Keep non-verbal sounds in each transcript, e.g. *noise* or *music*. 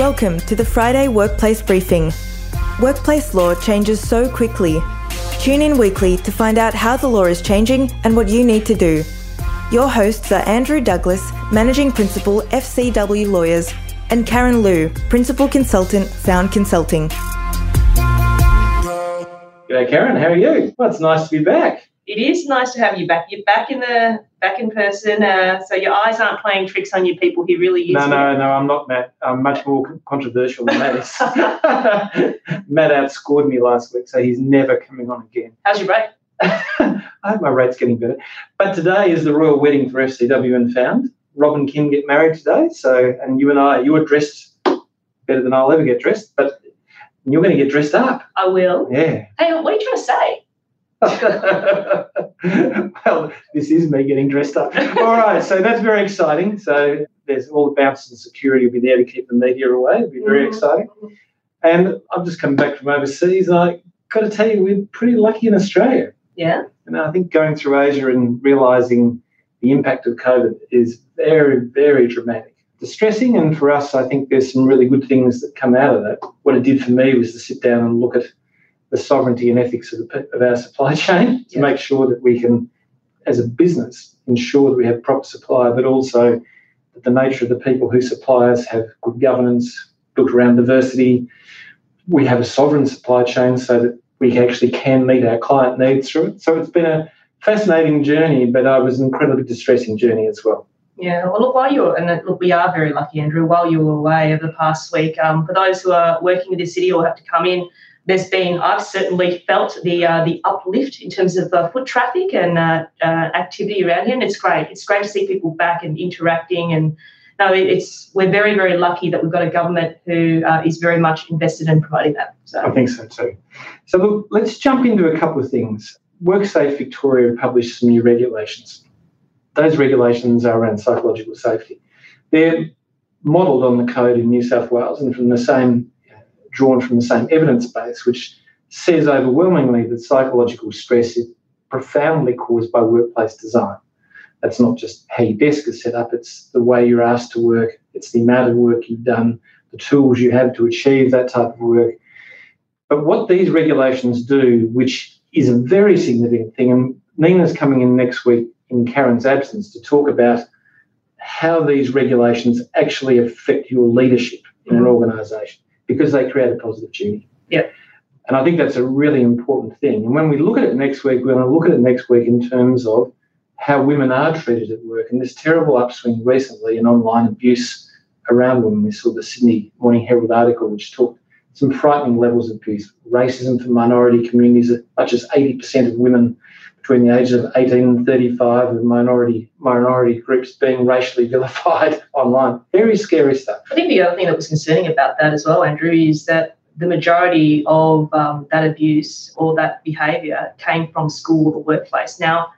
Welcome to the Friday Workplace Briefing. Workplace law changes so quickly. Tune in weekly to find out how the law is changing and what you need to do. Your hosts are Andrew Douglas, Managing Principal, FCW Lawyers, and Karen Luu, Principal Consultant, Found Consulting. G'day, Karen. How are you? Well, it's nice to be back. It is nice to have you back. You're back in the back in person, uh, so your eyes aren't playing tricks on you people who really use No, no, no. I'm not Matt. I'm much more controversial than Matt. *laughs* *laughs* Matt outscored me last week, so he's never coming on again. How's your break? *laughs* I hope my rate's getting better. But today is the royal wedding for FCW and Found. Rob and Kim get married today, so and you and I, you were dressed better than I'll ever get dressed, but you're going to get dressed up. I will. Yeah. Hey, what are you trying to say? *laughs* well, this is me getting dressed up. All right, so that's very exciting. So there's all the bouncers and security will be there to keep the media away. It'll be very Mhm. exciting. And I've just come back from overseas, and I got to tell you, we're pretty lucky in Australia. Yeah. And I think going through Asia and realizing the impact of COVID is very, very dramatic. Distressing, and for us, I think there's some really good things that come out of that. What it did for me was to sit down and look at the sovereignty and ethics of, the, of our supply *laughs* chain to Yeah. make sure that we can, as a business, ensure that we have proper supply, but also that the nature of the people who supply us have good governance, built around diversity. We have a sovereign supply chain so that we actually can meet our client needs through it. So it's been a fascinating journey, but it was an incredibly distressing journey as well. Yeah. Well, look, while you're and uh, look, we are very lucky, Andrew. While you were away over the past week, um, for those who are working with the city or have to come in, there's been I've certainly felt the uh, the uplift in terms of uh, foot traffic and uh, uh, activity around here, and it's great. It's great to see people back and interacting and. No, it- it's we're very very lucky that we've got a government who uh, is very much invested in promoting that. I think so too. So look, let's jump into a couple of things. WorkSafe Victoria published some new regulations. Those regulations are around psychological safety. They're modelled on the code in New South Wales and from the same, drawn from the same evidence base, which says overwhelmingly that psychological stress is profoundly caused by workplace design. That's not just how your desk is set up, it's the way you're asked to work, it's the amount of work you've done, the tools you have to achieve that type of work. But what these regulations do, which is a very significant thing, and Nina's coming in next week in Karen's absence to talk about how these regulations actually affect your leadership in an Mhm. organisation because they create a positive duty. Yeah. And I think that's a really important thing. And when we look at it next week, we're going to look at it next week in terms of how women are treated at work. And this terrible upswing recently in online abuse around women. We saw the Sydney Morning Herald article, which talked some frightening levels of abuse, racism for minority communities, as much as 80% of women between the ages of 18 and 35 of minority minority groups being racially vilified *laughs* online. Very scary stuff. I think the other thing that was concerning about that as well, Andrew, is that the majority of um, that abuse or that behaviour came from school or the workplace. Now,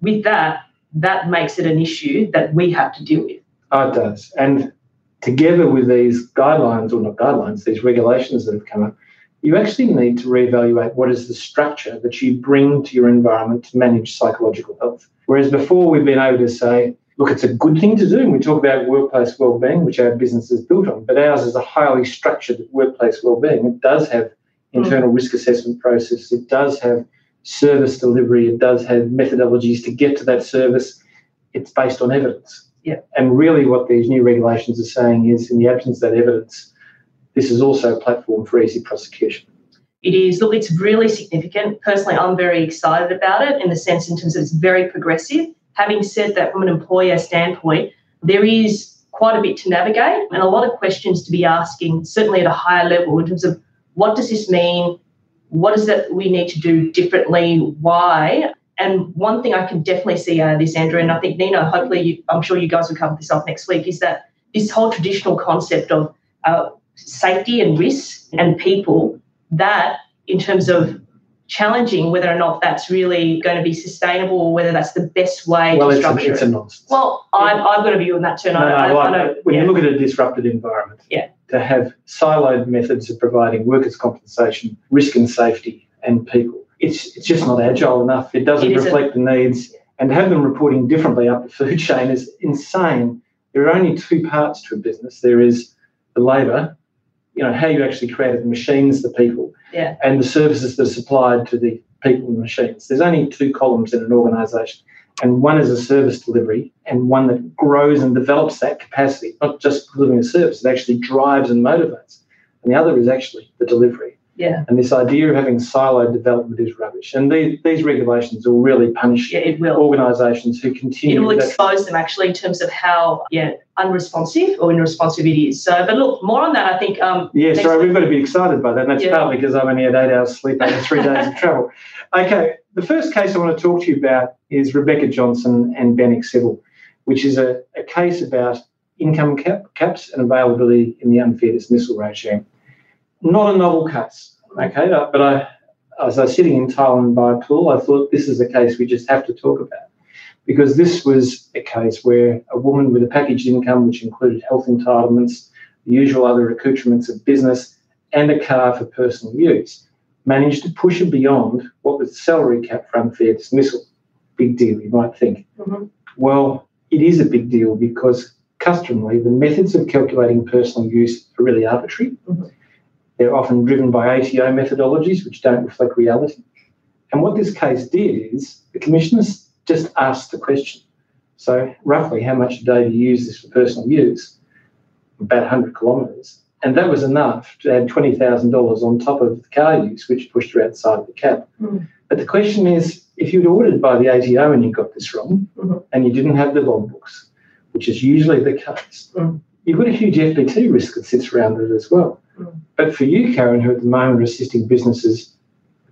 with that, that makes it an issue that we have to deal with. Oh, it does. And together with these guidelines, or not guidelines, these regulations that have come up, you actually need to reevaluate what is the structure that you bring to your environment to manage psychological health. Whereas before we've been able to say, look, it's a good thing to do. And we talk about workplace wellbeing, which our business is built on, but ours is a highly structured workplace wellbeing. It does have internal risk assessment process. It does have service delivery. It does have methodologies to get to that service. It's based on evidence. Yeah. And really, what these new regulations are saying is, in the absence of that evidence, this is also a platform for easy prosecution. It is, look, it's really significant. Personally, I'm very excited about it in the sense, in terms of it's very progressive. Having said that, from an employer standpoint, there is quite a bit to navigate and a lot of questions to be asking, certainly at a higher level, in terms of what does this mean? What is it we need to do differently? Why? And one thing I can definitely see out of this, Andrew, and I think Nina, hopefully, you, I'm sure you guys will cover this off next week, is that this whole traditional concept of uh, safety and risk and people, that in terms of challenging whether or not that's really going to be sustainable or whether that's the best way well, to it's a, structure it's it. a nonsense. well, I've, I've got a view on that too. No, I, no, I, I know, when yeah. you look at a disrupted environment, Yeah. to have siloed methods of providing workers' compensation, risk and safety, and people, it's it's just not agile enough. It doesn't It reflect the needs, and to have them reporting differently up the food chain is insane. There are only two parts to a business. There is the labour you know how you actually created the machines, the people, Yeah. and the services that are supplied to the people and machines. There's only two columns in an organisation, and one is a service delivery, and one that grows and develops that capacity, not just delivering a service, it actually drives and motivates. And the other is actually the delivery. Yeah. And this idea of having siloed development is rubbish. And these, these regulations will really punish Yeah, it will. organisations who It continue will that expose them actually in terms of how yeah unresponsive or irresponsive it is. So, but look, more on that. I think. Um, Yeah, sorry, week. we've got to be excited by that. And that's Yeah. partly because I've only had eight hours sleep over three days of *laughs* travel. Okay, the first case I want to talk to you about is Rebecca Johnson and Bannock Civil, which is a, a case about income cap, caps and availability in the unfair dismissal regime. Not a novel case, okay, but I, as I was sitting in Thailand by a pool, I thought this is a case we just have to talk about because this was a case where a woman with a packaged income, which included health entitlements, the usual other accoutrements of business, and a car for personal use, managed to push it beyond what was the salary cap for unfair dismissal. Big deal, you might think. Mhm. Well, it is a big deal because customarily the methods of calculating personal use are really arbitrary. Mhm. They're often driven by ATO methodologies which don't reflect reality. And what this case did is the commissioners just asked the question. So, roughly, how much a day do you use this for personal use? About 100 kilometres. And that was enough to add $20,000 on top of the car use, which pushed her outside of the cap. Mm. But the question is if you'd ordered by the ATO and you got this wrong, Mhm. and you didn't have the logbooks, which is usually the case, Mm. you've got a huge FBT risk that sits around it as well. But for you, Karen, who at the moment are assisting businesses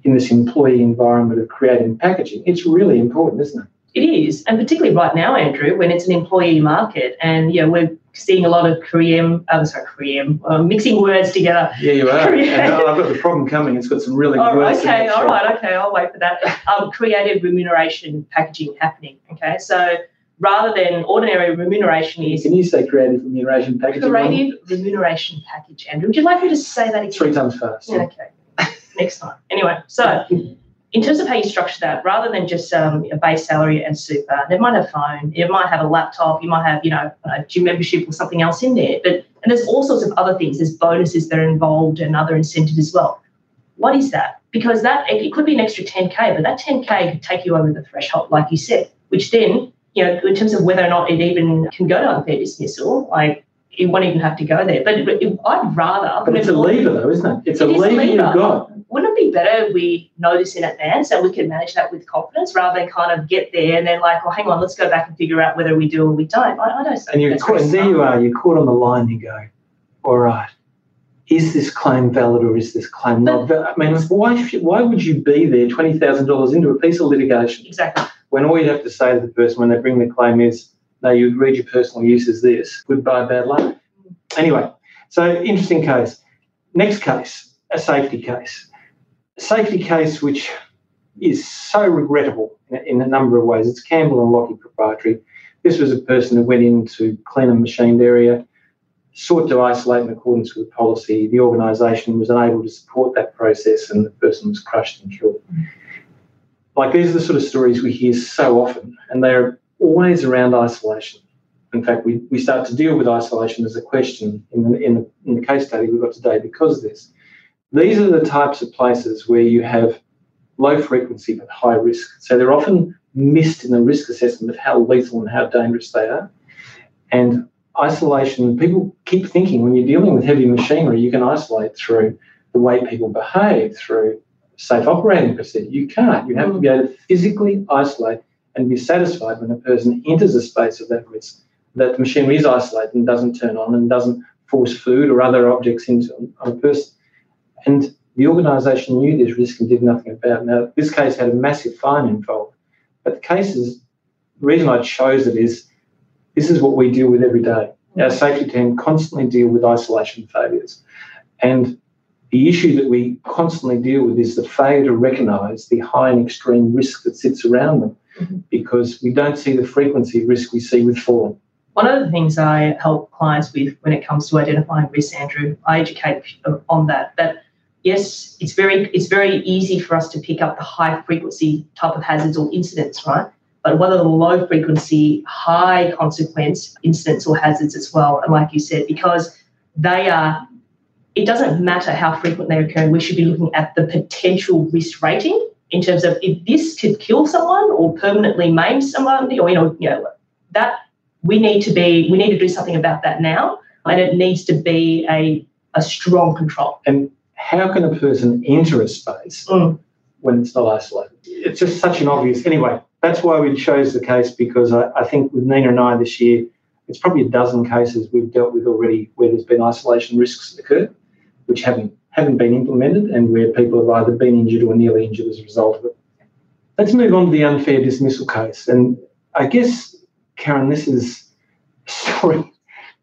in this employee environment of creating packaging, it's really important, isn't it? It is, and particularly right now, Andrew, when it's an employee market, and yeah, we're seeing a lot of Korean, um, sorry, Korean, uh, mixing words together. Yeah, you are. Creative. And I've got the problem coming. It's got some really good Oh, words. okay, it, all okay, I'll wait for that. Um, creative remuneration packaging happening. Okay, so rather than ordinary remuneration is Can you say creative remuneration package? Creative remuneration package. Andrew, would you like me to say that again? Three times fast. Yeah, okay. Next time. Anyway, so in terms of how you structure that, rather than just um, a base salary and super, they might have a phone, it might have a laptop, you might have, you know, a gym membership or something else in there. But and there's all sorts of other things. There's bonuses that are involved and other incentives as well. What is that? Because that it could be an extra 10k, but that 10k could take you over the threshold, like you said, which then, you know, in terms of whether or not it even can go to unfair dismissal, like it won't even have to go there. But it, it- I'd rather. But it's a lever, though, isn't it? It's a a lever you've got. wouldn't it be better if we know this in advance and we can manage that with confidence rather than kind of get there and then like, well, hang on, let's go back and figure out whether we do or we don't. I, I don't And you're caught, there you are, you're caught on the line, you go, all right, is this claim valid or is this claim not valid? I mean, why, should, why would you be there $20,000 into a piece of litigation Exactly. When all you have to say to the person when they bring the claim is, no, you read your personal use as this, goodbye, bad luck. Anyway, so interesting case. Next case, a safety case. A safety case which is so regrettable in, a number of ways. It's Campbell and Lockie proprietary. This was a person who went in to clean a machined area, sought to isolate in accordance with policy. The organisation was unable to support that process and the person was crushed and killed. Like these are the sort of stories we hear so often, and they're always around isolation. In fact, we, we start to deal with isolation as a question in the, in, the, in the case study we've got today because of this. These are the types of places where you have low frequency but high risk. So they're often missed in the risk assessment of how lethal and how dangerous they are. And isolation, people keep thinking when you're dealing with heavy machinery, you can isolate through the way people behave, through safe operating procedure. You can't. You have to be able to physically isolate and be satisfied when a person enters a space of that risk that the machinery is isolated and doesn't turn on and doesn't force food or other objects into a person. And the organisation knew this risk and did nothing about it. Now, this case had a massive fine involved, but the case is the reason I chose it is this is what we deal with every day. Our safety team constantly deal with isolation failures. And the issue that we constantly deal with is the failure to recognise the high and extreme risk that sits around them Mhm. because we don't see the frequency of risk we see with falling. One of the things I help clients with when it comes to identifying risk, Andrew, I educate on that. That yes, it's very it's very easy for us to pick up the high frequency type of hazards or incidents, right? But what are the low frequency, high consequence incidents or hazards as well? And like you said, because they are it doesn't matter how frequent they occur. We should be looking at the potential risk rating in terms of if this could kill someone or permanently maim someone, or you know, you know that we need to be we need to do something about that now, and it needs to be a a strong control. And how can a person enter a space Mm. when it's not isolated? It's just such an obvious. Anyway, that's why we chose the case because I, I think with Nina and I this year, it's probably a dozen cases we've dealt with already where there's been isolation risks that occur, which haven't haven't been implemented, and where people have either been injured or nearly injured as a result of it. Let's move on to the unfair dismissal case, and I guess Karen, this is *laughs* a story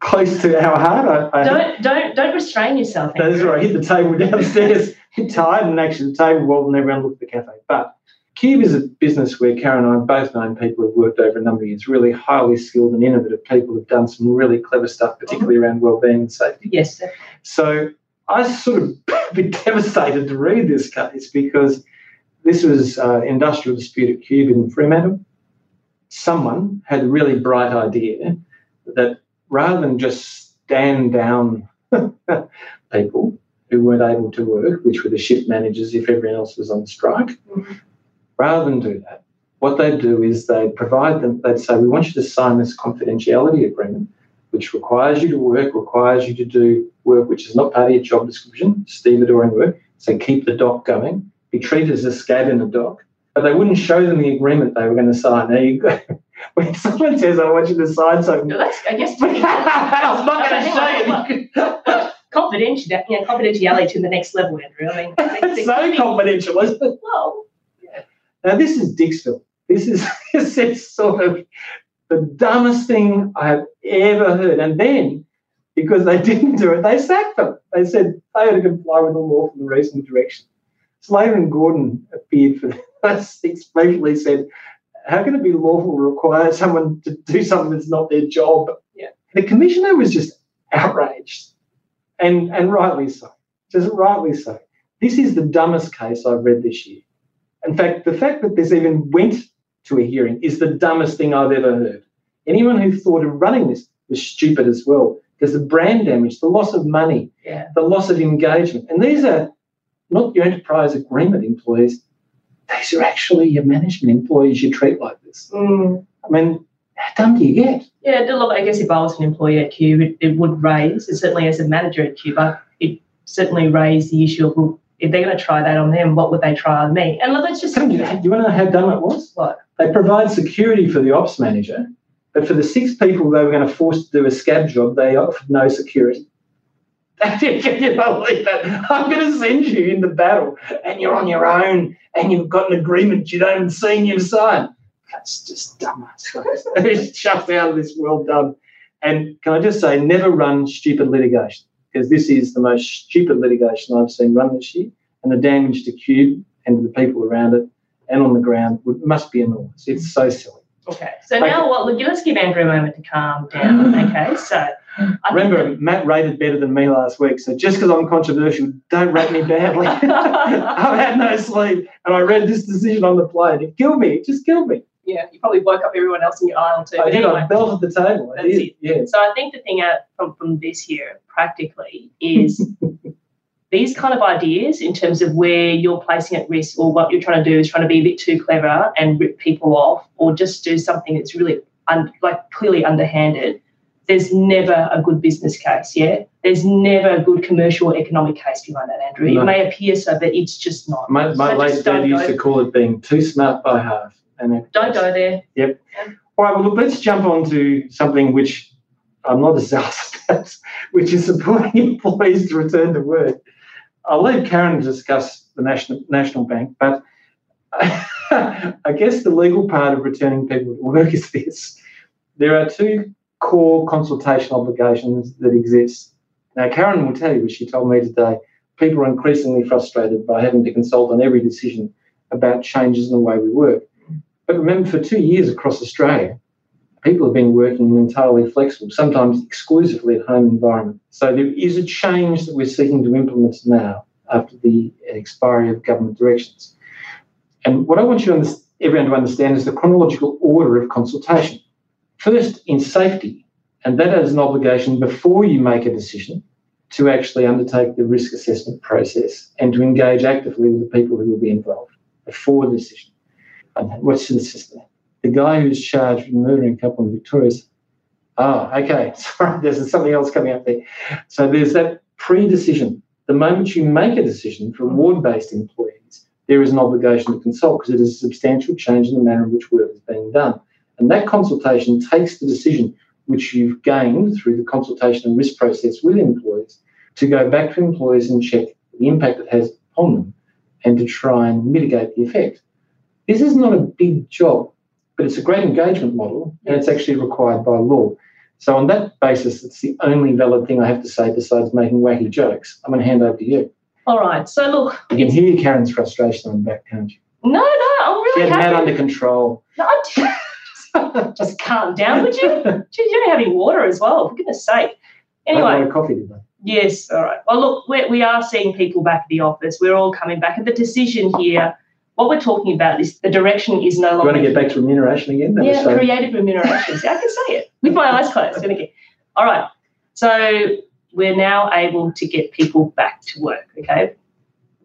close to our heart. I, I Don't don't don't restrain yourself. that is right. I hit the table downstairs, *laughs* hit tired, and actually the table wobbled and everyone looked at the cafe. But Qube is a business where Karen and I have both known people who've worked over a number of years, really highly skilled and innovative people who've done some really clever stuff, particularly around wellbeing and safety. Yes. So I was sort of *laughs* a bit devastated to read this case because this was uh, industrial dispute at Qube in Fremantle. Someone had a really bright idea that rather than just stand down *laughs* people who weren't able to work, which were the shift managers if everyone else was on strike, Mhm. rather than do that, what they'd do is they'd provide them, they'd say, We want you to sign this confidentiality agreement, which requires you to work, requires you to do work which is not part of your job description, stevedoring work. So keep the dock going, be treated as a scab in the dock. But they wouldn't show them the agreement they were going to sign. Now, you go, *laughs* when someone says, I want you to sign something, No, that's I guess. *laughs* I'm not going to show you. confidential, you know, confidentiality to the next level, Andrew. I mean, It's *laughs* so confidential, isn't it? Well, Now, this is Dixville. This is, this is sort of the dumbest thing I have ever heard. And then, because they *laughs* didn't do it, they sacked them. They said they had to comply with the law from the reasonable direction. Slater and Gordon appeared for this, *laughs* especially said, how can it be lawful to require someone to do something that's not their job? Yeah. The commissioner was just outraged, and, and rightly so. Just rightly so. This is the dumbest case I've read this year. In fact, the fact that this even went to a hearing is the dumbest thing I've ever heard. Anyone who thought of running this was stupid as well. Because the brand damage, the loss of money, yeah. the loss of engagement, and these are not your enterprise agreement employees. These are actually your management employees you treat like this. Mm. I mean, how dumb do you get? Yeah, look, I guess if I was an employee at Qube, it, it would raise, and certainly as a manager at Qube, I, it certainly raised the issue of, well, if they're going to try that on them, what would they try on me? And let's just Do you, you want to know how dumb it was? What? They provide security for the ops manager, but for the six people they were going to force to do a scab job, they offered no security. Can you believe that? I'm going to send you in the battle, and you're on your own, and you've got an agreement you don't even see and you've signed. That's just dumb. *laughs* It's out of this world, done. And can I just say, never run stupid litigation because this is the most stupid litigation I've seen run this year, and the damage to Qube and to the people around it and on the ground would, must be enormous. It's so silly. Okay. So now, what? Look, let's give Andrew a moment to calm down. *laughs* Okay. So, I think Remember, Matt rated better than me last week, so just because I'm controversial, don't rate me badly. *laughs* *laughs* I've had no sleep, and I read this decision on the plane. It killed me. It just killed me. Yeah, you probably woke up everyone else in your aisle too. I But did. anyway. I belted the table. I did. it. Yes. So I think the thing out from, from this here practically is *laughs* these kind of ideas in terms of where you're placing at risk or what you're trying to do is trying to be a bit too clever and rip people off or just do something that's really un, like clearly underhanded. There's never a good business case, yeah? There's never a good commercial or economic case behind that, Andrew. No. It may appear so, but it's just not. My, my So late dad used to call it being too smart by half. And Don't go there. Yep. All right, well, look, let's jump on to something which I'm not as *laughs* zealous about, which is supporting *laughs* employees to return to work. I'll leave Karen to discuss the National, National Bank, but *laughs* I guess the legal part of returning people to work is this. There are two core consultation obligations that exist. Now, Karen will tell you, as she told me today, people are increasingly frustrated by having to consult on every decision about changes in the way we work. But remember, for two years across Australia, people have been working in entirely flexible, sometimes exclusively at home environment. So there is a change that we're seeking to implement now after the expiry of government directions. And what I want you everyone to understand is the chronological order of consultation. First, in safety, and that is an obligation before you make a decision, to actually undertake the risk assessment process and to engage actively with the people who will be involved before the decision. And what's the guy who's charged with murdering a couple in Victoria oh, okay, *laughs* sorry, there's something else coming up there. So there's that pre-decision. The moment you make a decision for ward-based employees, there is an obligation to consult because it is a substantial change in the manner in which work is being done. And that consultation takes the decision which you've gained through the consultation and risk process with employees to go back to employees and check the impact it has upon them and to try and mitigate the effect. This is not a big job, but it's a great engagement model and it's actually required by law. So, on that basis, it's the only valid thing I have to say besides making wacky jokes. I'm going to hand over to you. All right. So, look. You can hear Karen's frustration on the back, can't you? No, no, I'm really Get happy. that under control. No, I just, *laughs* just calm down, would you? Gee, you're having water as well, for goodness sake. I had Anyway, lot of coffee today. Yes, all right. Well, look, we're, we are seeing people back at the office. We're all coming back. And the decision here, what we're talking about is the direction is no longer. You want to get back to remuneration again? That yeah, so- creative remuneration. See, I can say it with my eyes closed. Get. All right. So we're now able to get people back to work. Okay.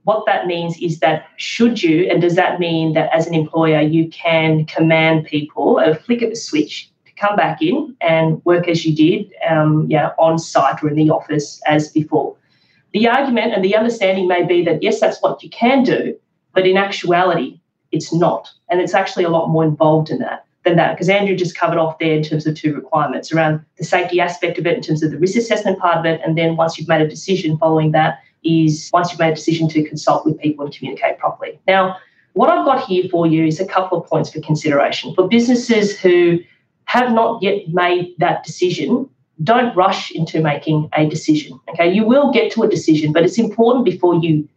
What that means is that should you, and does that mean that as an employer you can command people a flick of a switch to come back in and work as you did, um, yeah, on site or in the office as before? The argument and the understanding may be that yes, that's what you can do, but in actuality, it's not, and it's actually a lot more involved in that than that because Andrew just covered off there in terms of two requirements around the safety aspect of it, in terms of the risk assessment part of it, and then once you've made a decision following that is once you've made a decision to consult with people and communicate properly. Now, what I've got here for you is a couple of points for consideration for businesses who have not yet made that decision. Don't rush into making a decision. Okay, you will get to a decision, but it's important before you,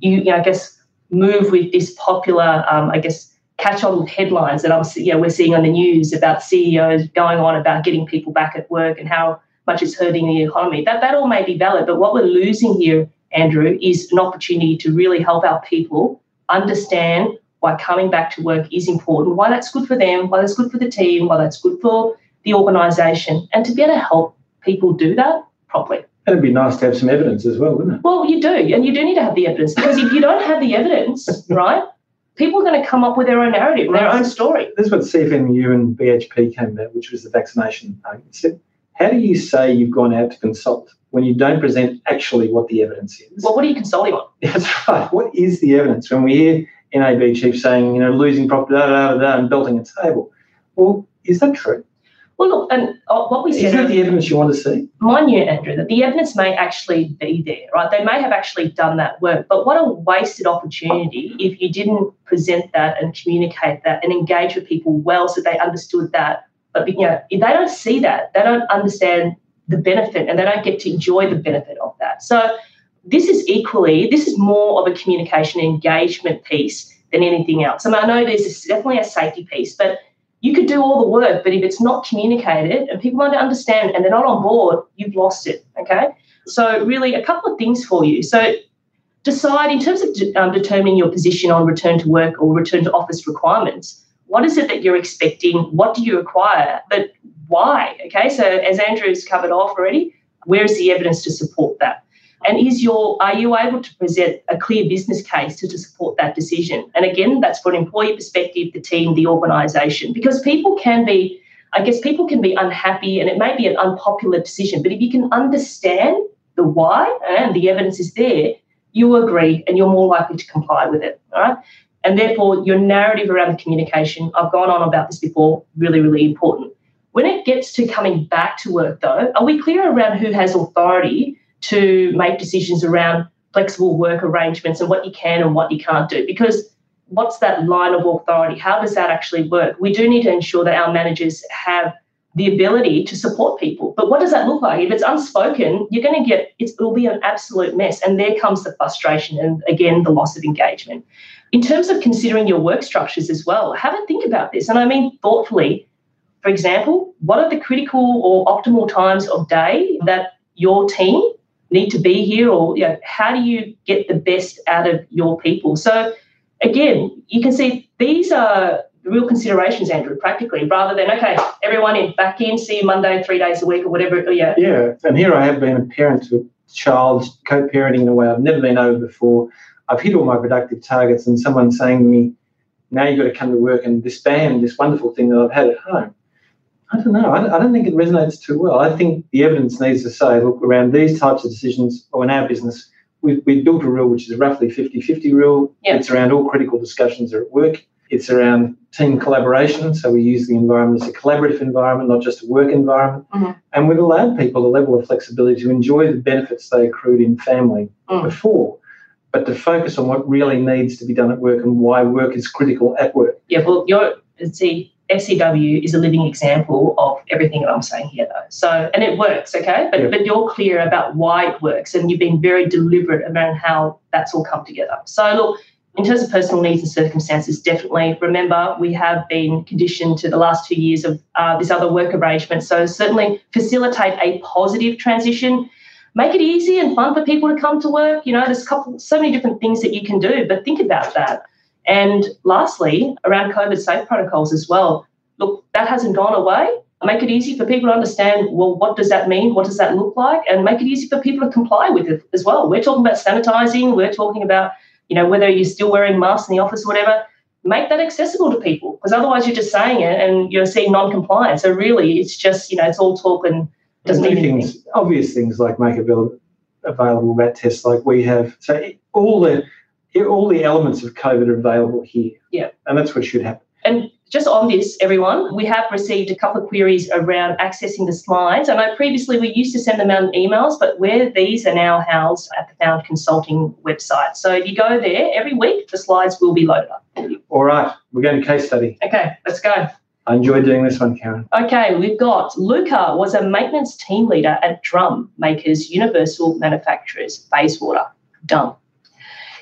you, you know, I guess, move with this popular, um, I guess, catch on with headlines that I'm, you know, we're seeing on the news about CEOs going on about getting people back at work and how much it's hurting the economy. That that all may be valid, but what we're losing here, Andrew, is an opportunity to really help our people understand why coming back to work is important, why that's good for them, why that's good for the team, why that's good for the organisation, and to be able to help people do that properly. It'd be nice to have some evidence as well, wouldn't it? Well, you do, and you do need to have the evidence because if you don't have the evidence, *laughs* right, people are going to come up with their own narrative, their own story. This is what CFMU and BHP came about, which was the vaccination argument. Said, how do you say you've gone out to consult when you don't present actually what the evidence is? Well, what are you consulting on? *laughs* That's right. What is the evidence? When we hear NAB chief saying, you know, losing profit, da, da, da, da, and belting a table. Well, is that true? Well, look, and uh, what we Is that the evidence you want to see? mind you, Andrew, that the evidence may actually be there, right? They may have actually done that work, but what a wasted opportunity if you didn't present that and communicate that and engage with people well so they understood that. But you know, if they don't see that, they don't understand the benefit and they don't get to enjoy the benefit of that. So this is equally, this is more of a communication engagement piece than anything else. I mean, I know there's definitely a safety piece, but you could do all the work, but if it's not communicated and people don't understand and they're not on board, you've lost it. Okay. So, really, a couple of things for you. So, decide in terms of de- um, determining your position on return to work or return to office requirements. What is it that you're expecting? What do you require? But why? Okay. So, as Andrew's covered off already, where is the evidence to support that? And is your are you able to present a clear business case to, to support that decision? And again, that's from an employee perspective, the team, the organisation, because people can be, I guess, people can be unhappy, and it may be an unpopular decision. But if you can understand the why and the evidence is there, you agree, and you're more likely to comply with it. All right. And therefore, your narrative around the communication, I've gone on about this before, really, really important. When it gets to coming back to work, though, are we clear around who has authority to make decisions around flexible work arrangements and what you can and what you can't do. Because what's that line of authority? How does that actually work? We do need to ensure that our managers have the ability to support people. But what does that look like? If it's unspoken, you're going to get it'll be an absolute mess. And there comes the frustration and again the loss of engagement. In terms of considering your work structures as well, have a think about this. And I mean thoughtfully. For example, what are the critical or optimal times of day that your team need to be here or you know, how do you get the best out of your people so again you can see these are real considerations andrew practically rather than okay everyone in back in see you monday three days a week or whatever yeah Yeah, and here I have been a parent to a child, co-parenting in a way I've never been over before. I've hit all my productive targets, and someone's saying to me, "Now you've got to come to work and disband this wonderful thing that I've had at home." I don't know. I, I don't think it resonates too well. I think the evidence needs to say, look, around these types of decisions, or in our business, we've, we've built a rule which is a roughly 50-50 rule. Yep. It's around all critical discussions are at work. It's around team collaboration. So we use the environment as a collaborative environment, not just a work environment. Mhm. And we've allowed people a level of flexibility to enjoy the benefits they accrued in family Mm. before, but to focus on what really needs to be done at work and why work is critical at work. Yeah, well, your see, FCW is a living example of everything that I'm saying here, though. So, and it works, okay? But Yeah. but you're clear about why it works, and you've been very deliberate around how that's all come together. So, look, in terms of personal needs and circumstances, definitely remember we have been conditioned to the last two years of uh, this other work arrangement. So, certainly facilitate a positive transition. Make it easy and fun for people to come to work. You know, there's a couple, so many different things that you can do, but think about that. And lastly, around COVID safe protocols as well. Look, that hasn't gone away. Make it easy for people to understand, well, what does that mean? What does that look like? And make it easy for people to comply with it as well. We're talking about sanitizing, we're talking about, you know, whether you're still wearing masks in the office or whatever. Make that accessible to people because otherwise you're just saying it and you're seeing non-compliance. So really it's just, you know, it's all talk and doesn't do mean anything. things, obvious things like make available, available RAT tests like we have. So all the all the elements of COVID are available here. Yeah. And that's what should happen. And just on this, everyone, we have received a couple of queries around accessing the slides. I know previously we used to send them out in emails, but where these are now housed at the Found Consulting website. So if you go there every week, the slides will be loaded up. All right, we're going to case study. Okay, let's go. I enjoyed doing this one, Karen. Okay, we've got Luca was a maintenance team leader at Drum Makers Universal Manufacturers, Bayswater, Dum.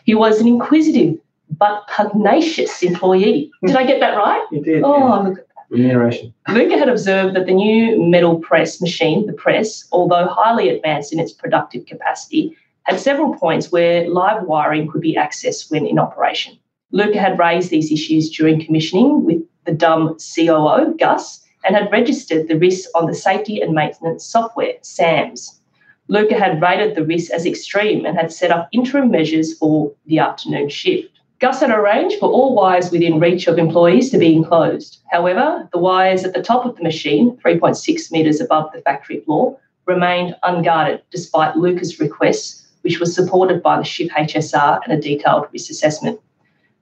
He was an inquisitive but pugnacious employee. Did I get that right? You did. Oh, look Remuneration. Luca had observed that the new metal press machine, the press, although highly advanced in its productive capacity, had several points where live wiring could be accessed when in operation. Luca had raised these issues during commissioning with the dumb COO, Gus, and had registered the risks on the safety and maintenance software, SAMS. Luca had rated the risk as extreme and had set up interim measures for the afternoon shift. Gus had arranged for all wires within reach of employees to be enclosed. However, the wires at the top of the machine, 3.6 metres above the factory floor, remained unguarded despite Luca's requests, which was supported by the SHIP HSR and a detailed risk assessment.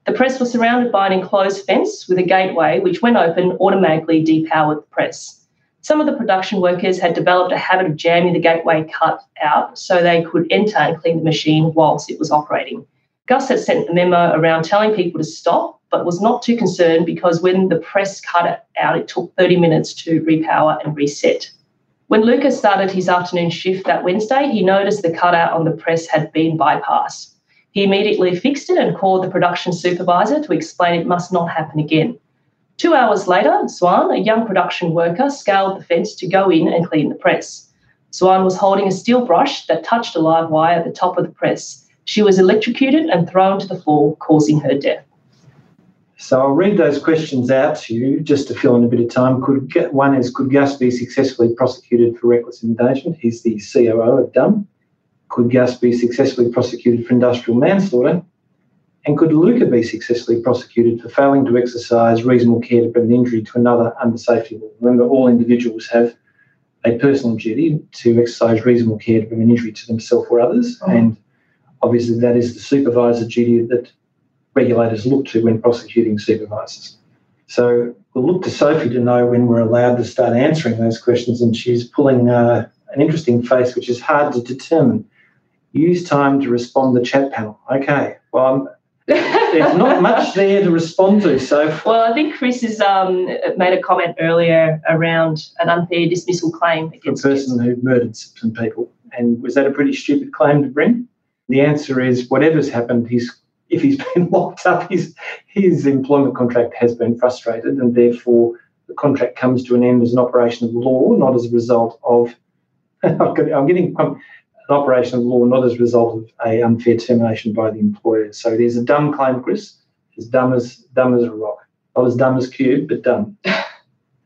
The press was surrounded by an enclosed fence with a gateway which, when open, automatically depowered the press. Some of the production workers had developed a habit of jamming the gateway cut out so they could enter and clean the machine whilst it was operating. Gus had sent a memo around telling people to stop, but was not too concerned because when the press cut it out, it took 30 minutes to repower and reset. When Lucas started his afternoon shift that Wednesday, he noticed the cutout on the press had been bypassed. He immediately fixed it and called the production supervisor to explain it must not happen again. Two hours later, Swan, a young production worker, scaled the fence to go in and clean the press. Swan was holding a steel brush that touched a live wire at the top of the press. She was electrocuted and thrown to the floor, causing her death. So I'll read those questions out to you just to fill in a bit of time. Could one is could Gus be successfully prosecuted for reckless endangerment? He's the COO of DUM. Could Gus be successfully prosecuted for industrial manslaughter? And could Luca be successfully prosecuted for failing to exercise reasonable care to prevent injury to another under safety law? Remember, all individuals have a personal duty to exercise reasonable care to prevent injury to themselves or others, Oh. and obviously that is the supervisor duty that regulators look to when prosecuting supervisors. So we'll look to Sophie to know when we're allowed to start answering those questions, and she's pulling uh, an interesting face, which is hard to determine. Use time to respond to chat panel. Okay, well, I'm, there's not much there to respond to, Soph. Well, I think Chris has um, made a comment earlier around an unfair dismissal claim against a person who murdered some people. And was that a pretty stupid claim to bring? The answer is whatever's happened, he's if he's *laughs* been locked up, his his employment contract has been frustrated, and therefore the contract comes to an end as an operation of law, not as a result of. *laughs* I'm getting um, an operation of law, not as a result of a unfair termination by the employer. So it is a dumb claim, Chris. As dumb as dumb as a rock, not as dumb as cube, but dumb. *laughs* *laughs*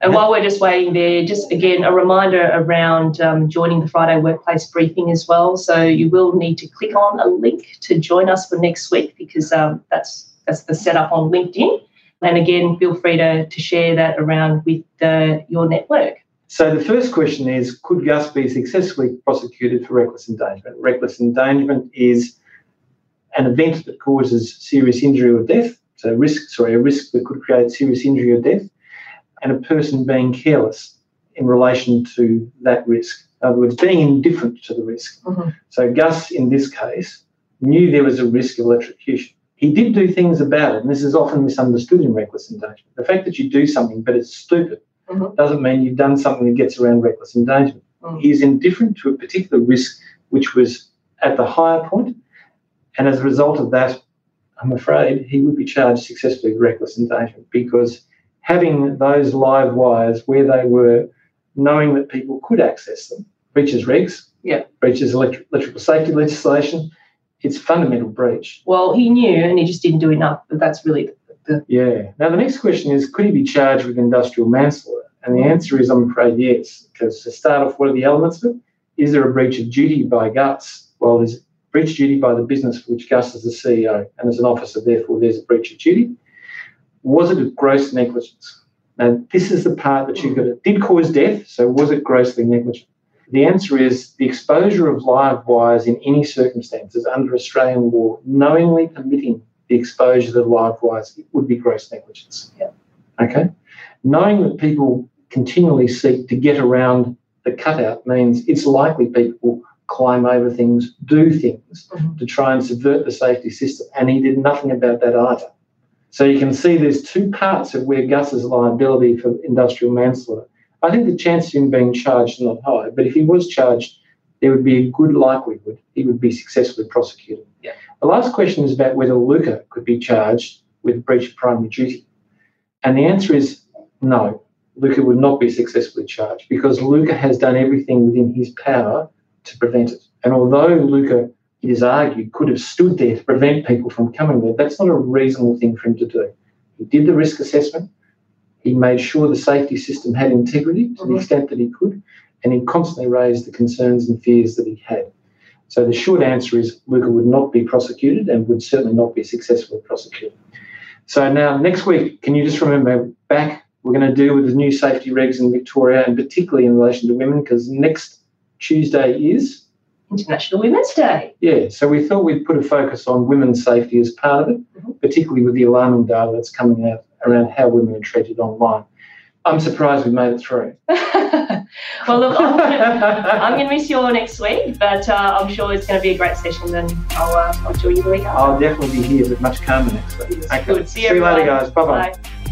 And while we're just waiting there, just again, a reminder around um, joining the Friday workplace briefing as well. So you will need to click on a link to join us for next week because um, that's that's the setup on LinkedIn. And again, feel free to, to share that around with uh, your network. So the first question is, could Gus be successfully prosecuted for reckless endangerment? Reckless endangerment is an event that causes serious injury or death. So risk, sorry, a risk that could create serious injury or death and a person being careless in relation to that risk. In other words, being indifferent to the risk. Mm-hmm. So Gus, in this case, knew there was a risk of electrocution. He did do things about it, and this is often misunderstood in reckless endangerment. The fact that you do something but it's stupid Mhm. doesn't mean you've done something that gets around reckless endangerment. Mm. He is indifferent to a particular risk which was at the higher point, and as a result of that, I'm afraid he would be charged successfully with reckless endangerment because having those live wires where they were, knowing that people could access them, breaches regs, Yeah. breaches electric, electrical safety legislation, it's fundamental breach. Well, he knew and he just didn't do enough. But that's really Yeah. Now the next question is, could he be charged with industrial manslaughter? And the answer is, I'm afraid, yes. Because to start off, what are the elements of it? Is there a breach of duty by Gus? Well, there's breach of duty by the business for which Gus is the CEO and as an officer, therefore, there's a breach of duty. Was it a gross negligence? Now, this is the part that you've got. It did cause death, so was it grossly negligent? The answer is the exposure of live wires in any circumstances under Australian law, knowingly permitting the exposure of live wires, it would be gross negligence. Yeah. Okay. Knowing that people continually seek to get around the cutout means it's likely people climb over things, do things Mhm. to try and subvert the safety system. And he did nothing about that either. So you can see there's two parts of where Gus's liability for industrial manslaughter. I think the chances of him being charged are not high, but if he was charged, there would be a good likelihood he would be successfully prosecuted. Yeah. The last question is about whether Luca could be charged with breach of primary duty. And the answer is no. Luca would not be successfully charged because Luca has done everything within his power to prevent it. And although Luca, it is argued, could have stood there to prevent people from coming there, that's not a reasonable thing for him to do. He did the risk assessment. He made sure the safety system had integrity to the Mhm. extent that he could, and he constantly raised the concerns and fears that he had. So the short answer is Luca would not be prosecuted and would certainly not be successfully prosecuted. So now next week, can you just remember back? We're going to deal with the new safety regs in Victoria, and particularly in relation to women, because next Tuesday is International Women's Day. yeah. So we thought we'd put a focus on women's safety as part of it, Mhm. particularly with the alarming data that's coming out around how women are treated online. I'm surprised we made it through. *laughs* well, look, I'm I'm gonna miss you all next week, but uh, I'm sure it's going to be a great session. And I'll, uh, I'll join you the week after. I'll definitely be here, but much calmer next week. Good. See you, See you later, guys. Bye bye. Bye.